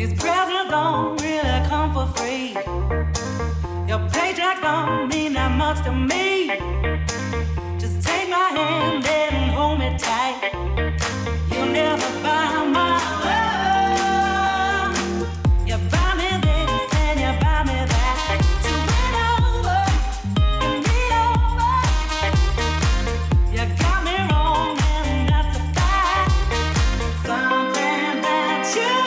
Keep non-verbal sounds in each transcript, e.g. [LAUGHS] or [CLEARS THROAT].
These presents don't really come for free. Your paycheck don't mean that much to me. Just take my hand and hold me tight. You'll never buy my love. You buy me this and you buy me that. So win over, win me over. You got me wrong and that's a fact. Something that you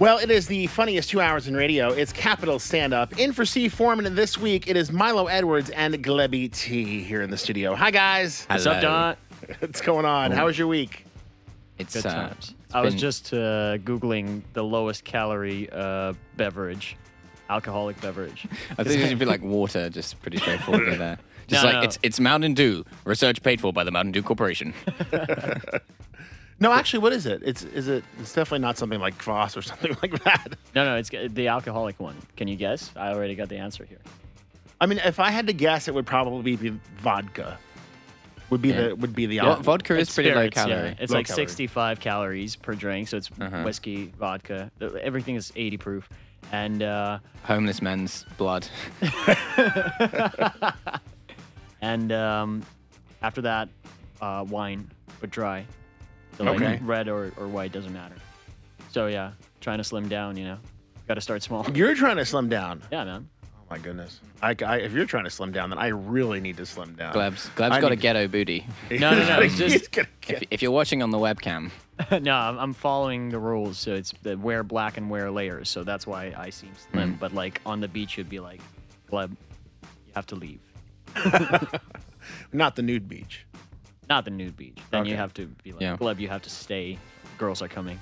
Well, it is the funniest two hours in radio. It's Capital Stand Up. In for Steve Foreman, and this week it is Milo Edwards and Glebby T here in the studio. Hi, guys. What's up, Don? [LAUGHS] What's going on? How was your week? It's Good uh, times. it's I was been- just uh, googling the lowest calorie uh, beverage, alcoholic beverage. [LAUGHS] I think it should be like water, just pretty straightforward there. [LAUGHS] Just No, like no. it's it's Mountain Dew, research paid for by the Mountain Dew Corporation. No, actually, what is it? It's is it? It's definitely not something like Voss or [LAUGHS] something like that. No, no, it's the alcoholic one. Can you guess? I already got the answer here. I mean, if I had to guess, it would probably be vodka. Would be Yeah. the would be the Well, op- vodka is It's pretty low spirits, yeah. calorie. It's Low like calorie. 65 calories per drink, so it's Uh-huh. whiskey, vodka. Everything is 80 proof. And uh, Homeless men's blood. [LAUGHS] and um, after that, uh, wine, but dry. So like Okay. red or, or white doesn't matter. So yeah, trying to slim down, you know, got to start small. You're trying to slim down. [LAUGHS] Yeah, man. Oh my goodness. I, I, if you're trying to slim down, then I really need to slim down. Gleb's Gleb's I got a need- ghetto booty. [LAUGHS] No, no, no, it's just- gonna If, if you're watching on the webcam, [LAUGHS] no, I'm, I'm following the rules. So it's the wear black and wear layers. So that's why I seem slim. Hmm. But like on the beach, it'd be like, Gleb, you have to leave. not the nude beach. Not the nude beach. Then you have to be like, Yeah. Gleb, you have to stay. Girls are coming.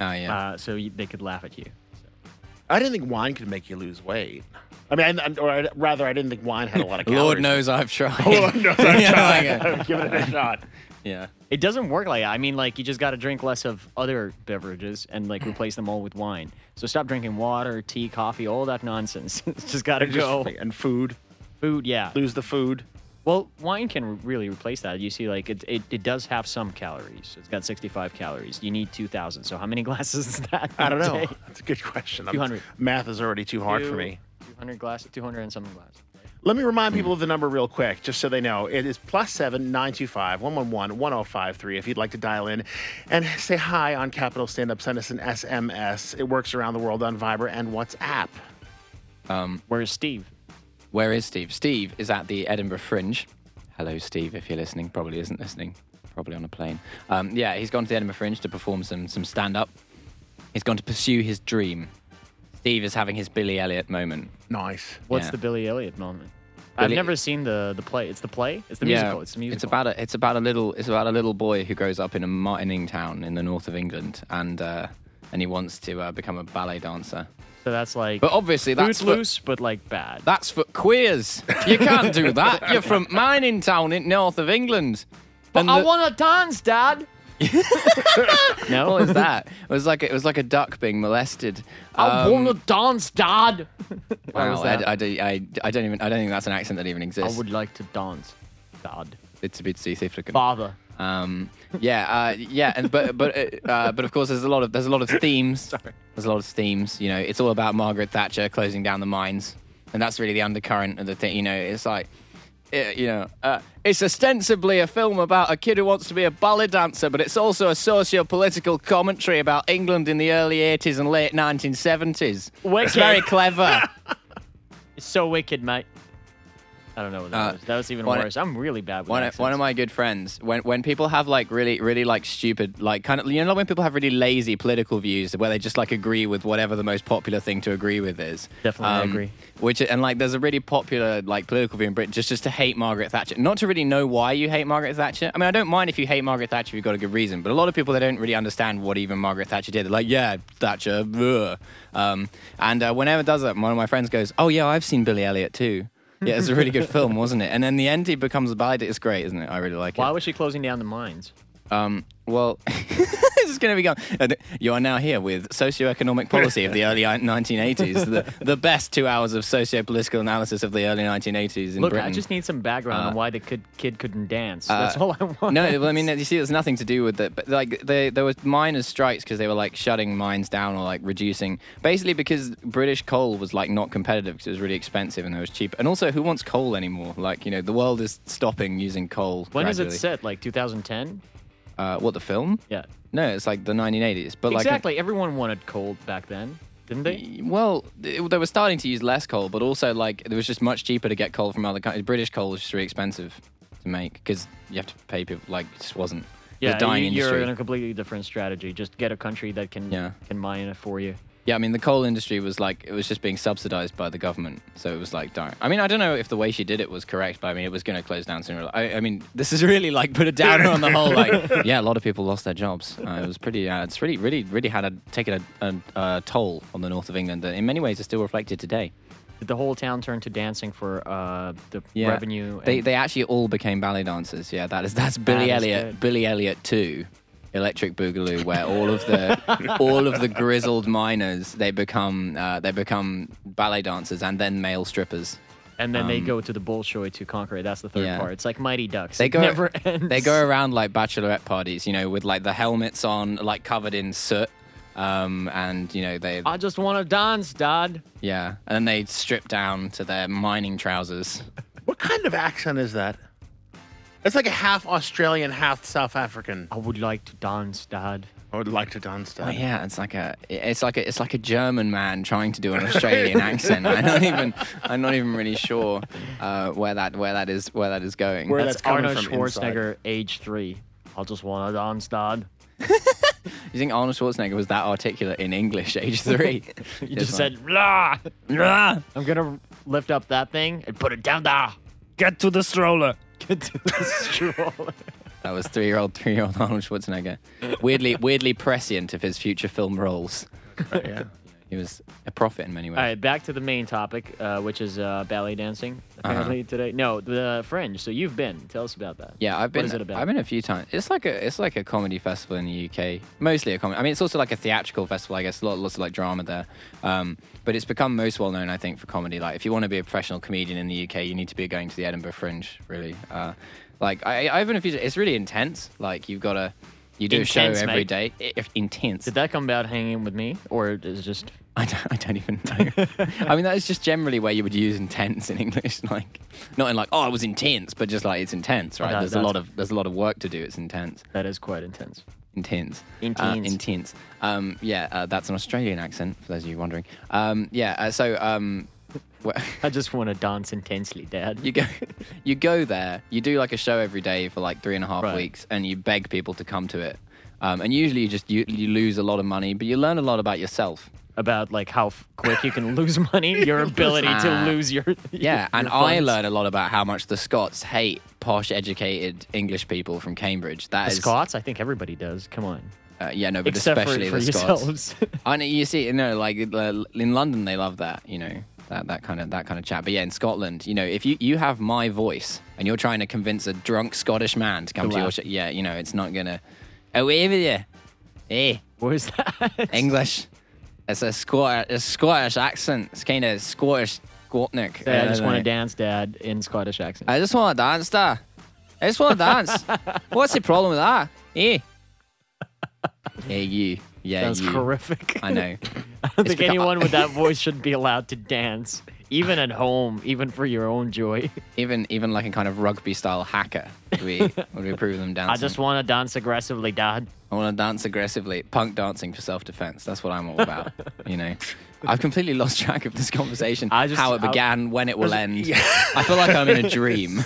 oh yeah, Uh, so you, they could laugh at you. I didn't think wine could make you lose weight. I mean, I, or I, rather, I didn't think wine had a lot of [LAUGHS] calories. [LAUGHS] Lord knows I've [LAUGHS] tried. Lord knows I've Yeah, tried. like, uh, Give it a shot. yeah. It doesn't work like that. I mean, like you just got to drink less of other beverages and like [CLEARS THROAT] replace them all with wine. So stop drinking water, tea, coffee, all that nonsense. it's just got to Just- go. and food. Food, yeah. Lose the food. Well, wine can really replace that. You see, like it, it, it does have some calories. It's got 65 calories. You need 2,000. So how many [LAUGHS] glasses is that? I don't know. day? [LAUGHS] That's a good question. I'm- 200. Math is already too hard for me. 200 glasses, 200 and something glasses. Let me remind people of the number real quick, just so they know. It is plus seven nine two five one one one one zero five three. If you'd like to dial in and say hi on Capital Stand Up, send us an SMS. It works around the world on Viber and WhatsApp. Um, Where's Steve? Where is Steve? Steve is at the Edinburgh Fringe, hello, Steve, if you're listening. Probably isn't listening. Probably on a plane. Um, yeah, he's gone to the Edinburgh Fringe to perform some some stand up. He's gone to pursue his dream. Steve is having his Billy Elliot moment. Nice. What's Yeah. the Billy Elliot moment? I've Billy- never seen the the play. It's the play. It's the musical. It's the musical. It's about a it's about a little it's about a little boy who grows up in a mining town in the north of England and uh, and he wants to uh, become a ballet dancer. So that's like But obviously that's for, Footloose, but like bad. that's for queers. You can't do that. [LAUGHS] You're from mining town in north of England. But And I the- want to dance, Dad. [LAUGHS] no, What was that? It was like a, it was like a duck being molested. I Um, want to dance, Dad. [LAUGHS] Wow, was I, that? I, do- I, I don't even I don't think that's an accent that even exists. I would like to dance, Dad. It's a bit African. Father. Um, yeah, uh, yeah, and but but uh, uh, but of course, there's a lot of there's a lot of themes. [LAUGHS] There's a lot of themes. You know, it's all about Margaret Thatcher closing down the mines, and that's really the undercurrent of the thing. You know, it's like. uh, You know, uh, it's ostensibly a film about a kid who wants to be a ballet dancer, but it's also a socio-political commentary about England in the early 80s and late 1970s. Wicked. It's very clever. [LAUGHS] It's so wicked, mate. I don't know what that Uh, was. That was even one- worse. I'm really bad with one, accents. one of my good friends when when people have like really really like stupid like kind of you know when people have really lazy political views where they just like agree with whatever the most popular thing to agree with is Um, Definitely, I agree. which and like there's a really popular like political view in Britain just just to hate Margaret Thatcher not to really know why you hate Margaret Thatcher I mean I don't mind if you hate Margaret Thatcher if you've got a good reason but a lot of people they don't really understand what even Margaret Thatcher did they're like yeah Thatcher um, and uh, whenever it does that one of my friends goes oh yeah I've seen Billy Elliot too yeah, it's a really good film, wasn't it? And then the end, he becomes a ballet. It's great, isn't it? I really like it. Why was she closing down the mines? Um, well, [LAUGHS] this is going to be gone. You are now here with socioeconomic policy of the early 1980s, the, the best two hours of socio-political analysis of the early 1980s in Look, Britain. I just need some background Uh, on why the kid, kid couldn't dance. uh, That's all I want. no, well, I mean, you see, there's nothing to do with it. But like, they, there was miners' strikes because they were like shutting mines down or like reducing, basically because British coal was like not competitive because it was really expensive and it was cheap. And also, who wants coal anymore? Like, you know, the world is stopping using coal. when is it set? Like 2010? Uh, what the film? Yeah. No, it's like the 1980s. But like, exactly. Everyone wanted coal back then, didn't they? Well, they were starting to use less coal, but also like it was just much cheaper to get coal from other countries. British coal was just really expensive to make because you have to pay people. Like, it just wasn't. Yeah, a dying you- you're industry. in a completely different strategy. Just get a country that can Yeah. can mine it for you. Yeah, I mean the coal industry was like it was just being subsidized by the government, so it was like dying. I mean, I don't know if the way she did it was correct, but I mean it was going to close down sooner. I, I mean, [LAUGHS] this is really like put a downer on the whole. Like, [LAUGHS] yeah, a lot of people lost their jobs. Uh, it was pretty. Uh, it's really, really, really had a taken a, a, a toll on the north of England that in many ways is still reflected today. Did the whole town turned to dancing for uh, the Yeah. revenue? They and- they actually all became ballet dancers. Yeah, that is that's Billy is Elliot. Billy Elliot two, Electric Boogaloo, where all of the [LAUGHS] all of the grizzled miners they become uh, they become ballet dancers and then male strippers. and then they um, go to the Bolshoi to conquer it. That's the third Yeah. part. It's like Mighty Ducks. They It go never [LAUGHS] ends. They go around like bachelorette parties, you know, with like the helmets on, like covered in soot. Um, and you know they, I just want to dance, Dad. yeah, and then they strip down to their mining trousers. [LAUGHS] What kind of accent is that? It's like a half Australian, half South African. I would like to dance, Dad. I would like to dance Dad. Oh yeah, it's like a it's like a it's like a German man trying to do an Australian [LAUGHS] accent. I'm not even I'm not even really sure uh, where that where that is where that is going. Where That's, that's coming Arnold from inside. Schwarzenegger, age three. I just want to dance, Dad. [LAUGHS] you think Arnold Schwarzenegger was that articulate in English, age three? [LAUGHS] You just said, blah. "Ah, I'm gonna lift up that thing and put it down there. "Get to the stroller." Get [LAUGHS] to the stroller. That was three-year-old, three-year-old Arnold Schwarzenegger. Weirdly, weirdly prescient of his future film roles. Right, yeah. He was a prophet in many ways. All right, back to the main topic, uh, which is uh, ballet dancing. Apparently today, no, the Fringe. So you've been. Tell us about that. Yeah, I've been. What is it about? I've been a few times. It's like a it's like a comedy festival in the UK. Mostly a comedy. I mean, it's also like a theatrical festival. I guess a lot, lots of like drama there. Um, but it's become most well known, I think, for comedy. Like, if you want to be a professional comedian in the UK, you need to be going to the Edinburgh Fringe. Really. Uh, like, I, I've been a few. It's really intense. Like, you've got to. You do Intense, a show every mate. day. Intense. Did that come about hanging with me, or is it just? I don't, I don't even know. I mean, that is just generally where you would use intense in English, [LAUGHS] like not in like, oh, it was intense, but just like it's intense, right? there's a lot of there's a lot of work to do. It's intense, That is quite intense. intense, Intense. uh, intense. Um, yeah, uh, that's an Australian accent for those of you wondering. Um, yeah, uh, so um, [LAUGHS] I just want to dance intensely, Dad. you go you go there you do like a show every day for like three and a half Right. weeks and you beg people to come to it um, and usually you just you, you lose a lot of money but you learn a lot about yourself About like how quick you can lose [LAUGHS] money, [LAUGHS] your ability to Ah. lose your yeah your and i funds. learn a lot about how much the scots hate posh educated english people from cambridge That The is, Scots. I think everybody does. Come on, uh, yeah no but except especially for the scots. I know you see, you know, like uh, in London they love that, you know, that that kind of that kind of chat. But yeah, in Scotland, you know, if you you have my voice and you're trying to convince a drunk Scottish man to come To your show, yeah, you know, it's not gonna. Away with you, hey, what is that? [LAUGHS] English. It's a Scottish, a Scottish accent. It's kind of Scottish Gopnik. Say, I just want to dance, Dad, in Scottish accent. I just want to dance, da. I just want to dance. [LAUGHS] What's the problem with that? Hey. Hey, you. Yeah, that's you. horrific. I know. [LAUGHS] I don't think become- anyone [LAUGHS] with that voice should be allowed to dance, even at home, even for your own joy. even even like a kind of rugby style hacker would we [LAUGHS] would we approve them dancing? I just want to dance aggressively, Dad. I want to dance aggressively, punk dancing for self defense. That's what I'm all about. you know, I've completely lost track of this conversation. I just- how it I- began, when it will end. I feel like I'm in a dream.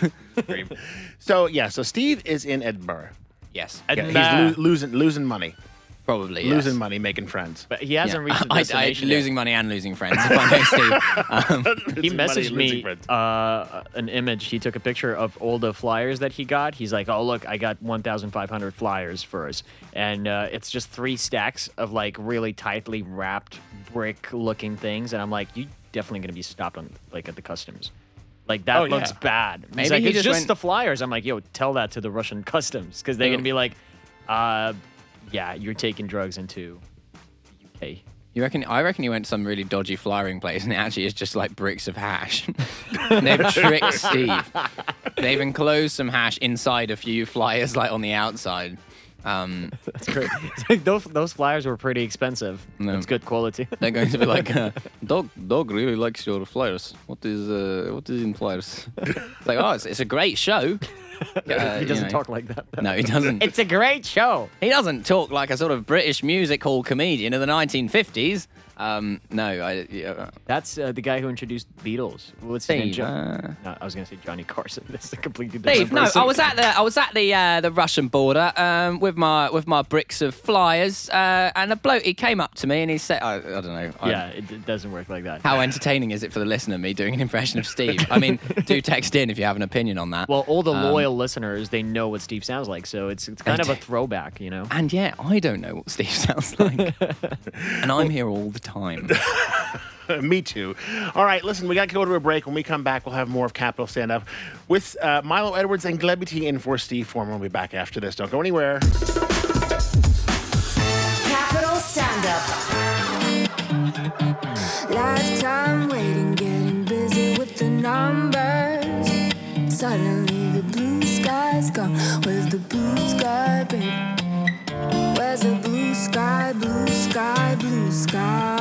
So yeah, so Steve is in Edinburgh. yes, Yeah, Edinburgh. he's lo- losing losing money, probably yes. losing money, making friends. But he hasn't Yeah. reached the [LAUGHS] I, I, destination. yet. losing money and losing friends. If I know [LAUGHS] Steve. Um, [LAUGHS] he Losing money, messaged me uh, an image. He took a picture of all the flyers that he got. He's like, "Oh, look, I got 1,500 flyers for us," and uh, it's just three stacks of like really tightly wrapped brick-looking things. And I'm like, "You definitely gonna be stopped on like at the customs." Like that Oh, yeah. looks bad. He's Maybe like, he it's just just went- the flyers. I'm like, yo, tell that to the Russian customs because they're Yeah. gonna be like, uh, yeah, you're taking drugs into the UK. You reckon? I reckon you went to some really dodgy flyering place, and it actually is just like bricks of hash. [LAUGHS] They've tricked [LAUGHS] Steve. They've enclosed some hash inside a few flyers, like on the outside. Um, That's great. [LAUGHS] Like those those flyers were pretty expensive. No. It's good quality. they're going to be like, uh, "Dog, dog really likes your flyers. What is, uh, what is in flyers?" It's like, "Oh, it's, it's a great show." [LAUGHS] Uh, he doesn't know. talk like that. though. No, he doesn't. It's a great show. He doesn't talk like a sort of British music hall comedian of the 1950s. Um, no, I. Yeah, That's uh, the guy who introduced Beatles. What's his name? Uh, no, I was gonna say Johnny Carson. [LAUGHS] That's a completely different Steve, no, person. I was at the I was at the uh, the Russian border um, with my with my bricks of flyers, uh, and a bloke he came up to me and he said, I, I don't know, Yeah, it, it doesn't work like that. How [LAUGHS] entertaining is it for the listener me doing an impression of Steve? I mean, do [LAUGHS] text in if you have an opinion on that. Well, all the Um, loyal listeners, they know what Steve sounds like, so it's it's kind of a throwback, you know. and yet I don't know what Steve sounds like, and I'm here all the time. [LAUGHS] Me too. All right, listen, we got to go to a break. When we come back, we'll have more of Capital Stand Up with uh, Milo Edwards and Glebby T in for Steve Foreman. We'll be back after this. Don't go anywhere. Capital Stand Up. Lifetime waiting, getting busy with the numbers. Suddenly the blue sky's gone. Where's the blue sky, babe? Where's the blue sky, blue sky, blue sky?